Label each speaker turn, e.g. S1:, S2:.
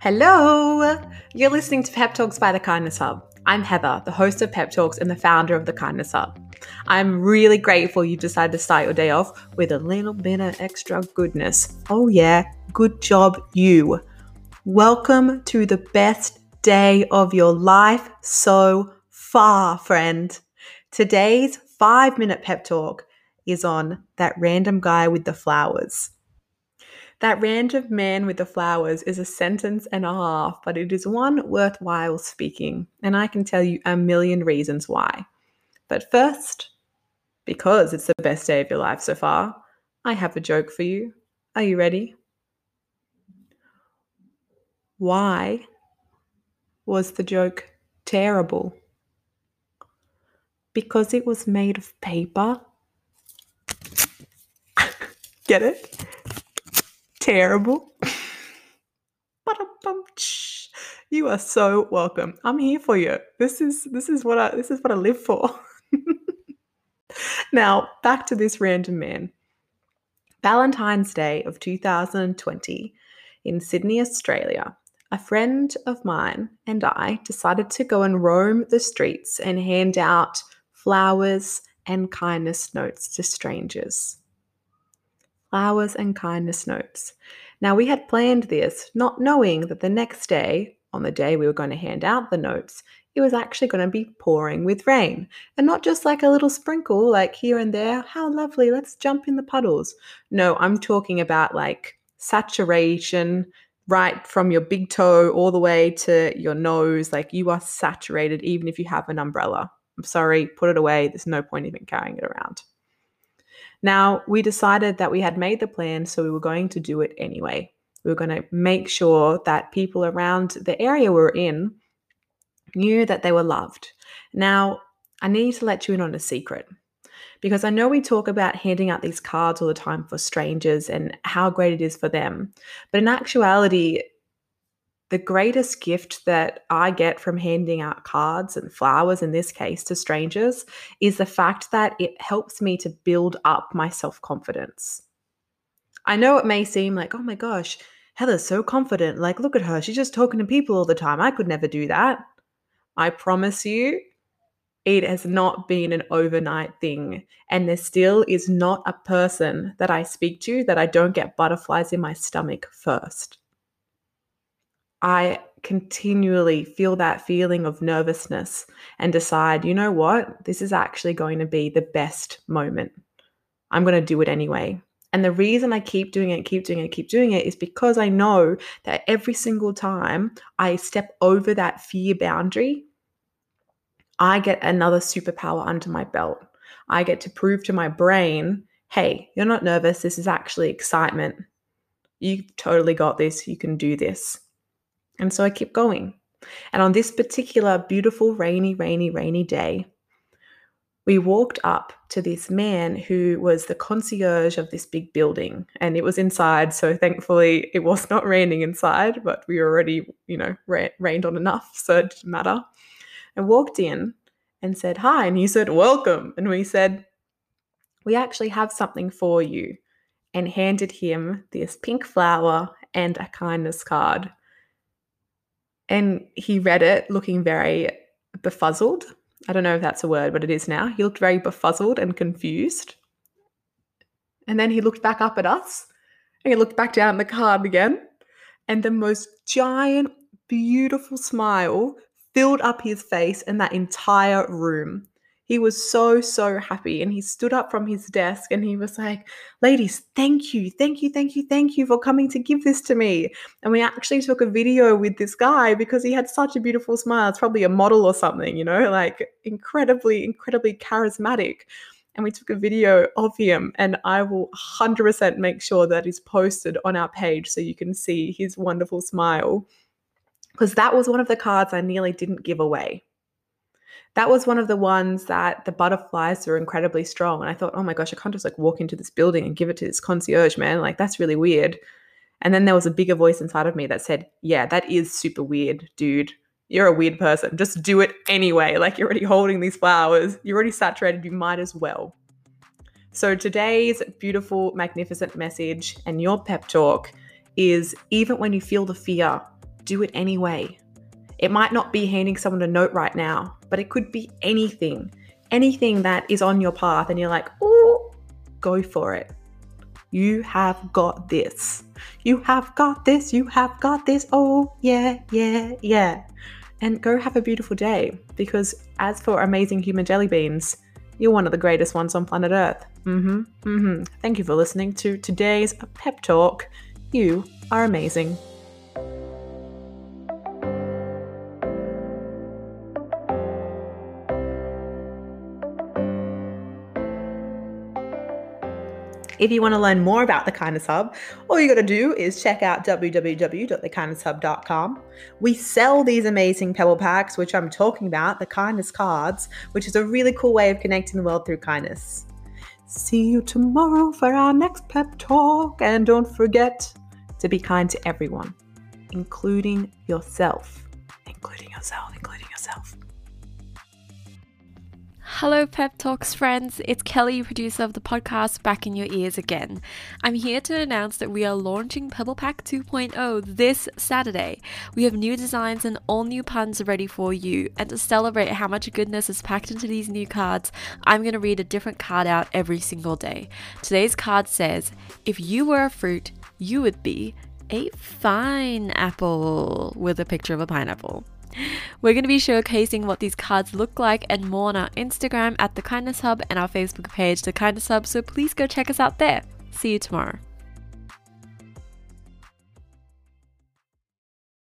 S1: Hello! You're listening to Pep Talks by the Kindness Hub. I'm Heather, the host of Pep Talks and the founder of the Kindness Hub. I'm really grateful you decided to start your day off with a little bit of extra goodness. Oh, yeah, good job, you. Welcome to the best day of your life so far, friend. Today's five minute pep talk is on that random guy with the flowers. That random man with the flowers is a sentence and a half, but it is one worthwhile speaking, and I can tell you a million reasons why. But first, because it's the best day of your life so far, I have a joke for you. Are you ready? Why was the joke terrible? Because it was made of paper. Get it? Terrible. you are so welcome. I'm here for you. This is this is what I this is what I live for. now, back to this random man. Valentine's Day of 2020 in Sydney, Australia. A friend of mine and I decided to go and roam the streets and hand out flowers and kindness notes to strangers flowers and kindness notes. Now, we had planned this not knowing that the next day, on the day we were going to hand out the notes, it was actually going to be pouring with rain. And not just like a little sprinkle, like here and there. How lovely, let's jump in the puddles. No, I'm talking about like saturation right from your big toe all the way to your nose. Like you are saturated, even if you have an umbrella. I'm sorry, put it away. There's no point even carrying it around. Now, we decided that we had made the plan, so we were going to do it anyway. We were going to make sure that people around the area we we're in knew that they were loved. Now, I need to let you in on a secret because I know we talk about handing out these cards all the time for strangers and how great it is for them. But in actuality, the greatest gift that I get from handing out cards and flowers, in this case, to strangers, is the fact that it helps me to build up my self confidence. I know it may seem like, oh my gosh, Heather's so confident. Like, look at her. She's just talking to people all the time. I could never do that. I promise you, it has not been an overnight thing. And there still is not a person that I speak to that I don't get butterflies in my stomach first. I continually feel that feeling of nervousness and decide, you know what, this is actually going to be the best moment. I'm going to do it anyway. And the reason I keep doing it, keep doing it, keep doing it is because I know that every single time I step over that fear boundary, I get another superpower under my belt. I get to prove to my brain, hey, you're not nervous. This is actually excitement. You totally got this. You can do this. And so I kept going. And on this particular beautiful, rainy, rainy, rainy day, we walked up to this man who was the concierge of this big building. And it was inside so thankfully it was not raining inside but we already you know ra- rained on enough so it didn't matter. And walked in and said hi and he said welcome. And we said we actually have something for you and handed him this pink flower and a kindness card and he read it looking very befuzzled. I don't know if that's a word, but it is now. He looked very befuzzled and confused. And then he looked back up at us and he looked back down at the card again. And the most giant, beautiful smile filled up his face and that entire room. He was so, so happy. And he stood up from his desk and he was like, Ladies, thank you, thank you, thank you, thank you for coming to give this to me. And we actually took a video with this guy because he had such a beautiful smile. It's probably a model or something, you know, like incredibly, incredibly charismatic. And we took a video of him, and I will 100% make sure that is posted on our page so you can see his wonderful smile. Because that was one of the cards I nearly didn't give away that was one of the ones that the butterflies were incredibly strong. And I thought, oh my gosh, I can't just like walk into this building and give it to this concierge, man. Like, that's really weird. And then there was a bigger voice inside of me that said, yeah, that is super weird, dude. You're a weird person. Just do it anyway. Like, you're already holding these flowers, you're already saturated. You might as well. So, today's beautiful, magnificent message and your pep talk is even when you feel the fear, do it anyway. It might not be handing someone a note right now, but it could be anything. Anything that is on your path, and you're like, oh, go for it. You have got this. You have got this. You have got this. Oh, yeah, yeah, yeah. And go have a beautiful day because, as for amazing human jelly beans, you're one of the greatest ones on planet Earth. Mm-hmm. Mm-hmm. Thank you for listening to today's pep talk. You are amazing. If you want to learn more about the Kindness Hub, all you got to do is check out www.thekindnesshub.com. We sell these amazing pebble packs, which I'm talking about, the kindness cards, which is a really cool way of connecting the world through kindness. See you tomorrow for our next pep talk. And don't forget to be kind to everyone, including yourself. Including yourself, including yourself.
S2: Hello, Pep Talks friends. It's Kelly, producer of the podcast, back in your ears again. I'm here to announce that we are launching Pebble Pack 2.0 this Saturday. We have new designs and all new puns ready for you. And to celebrate how much goodness is packed into these new cards, I'm going to read a different card out every single day. Today's card says, If you were a fruit, you would be a fine apple with a picture of a pineapple. We're going to be showcasing what these cards look like and more on our Instagram at The Kindness Hub and our Facebook page, The Kindness Hub, so please go check us out there. See you tomorrow.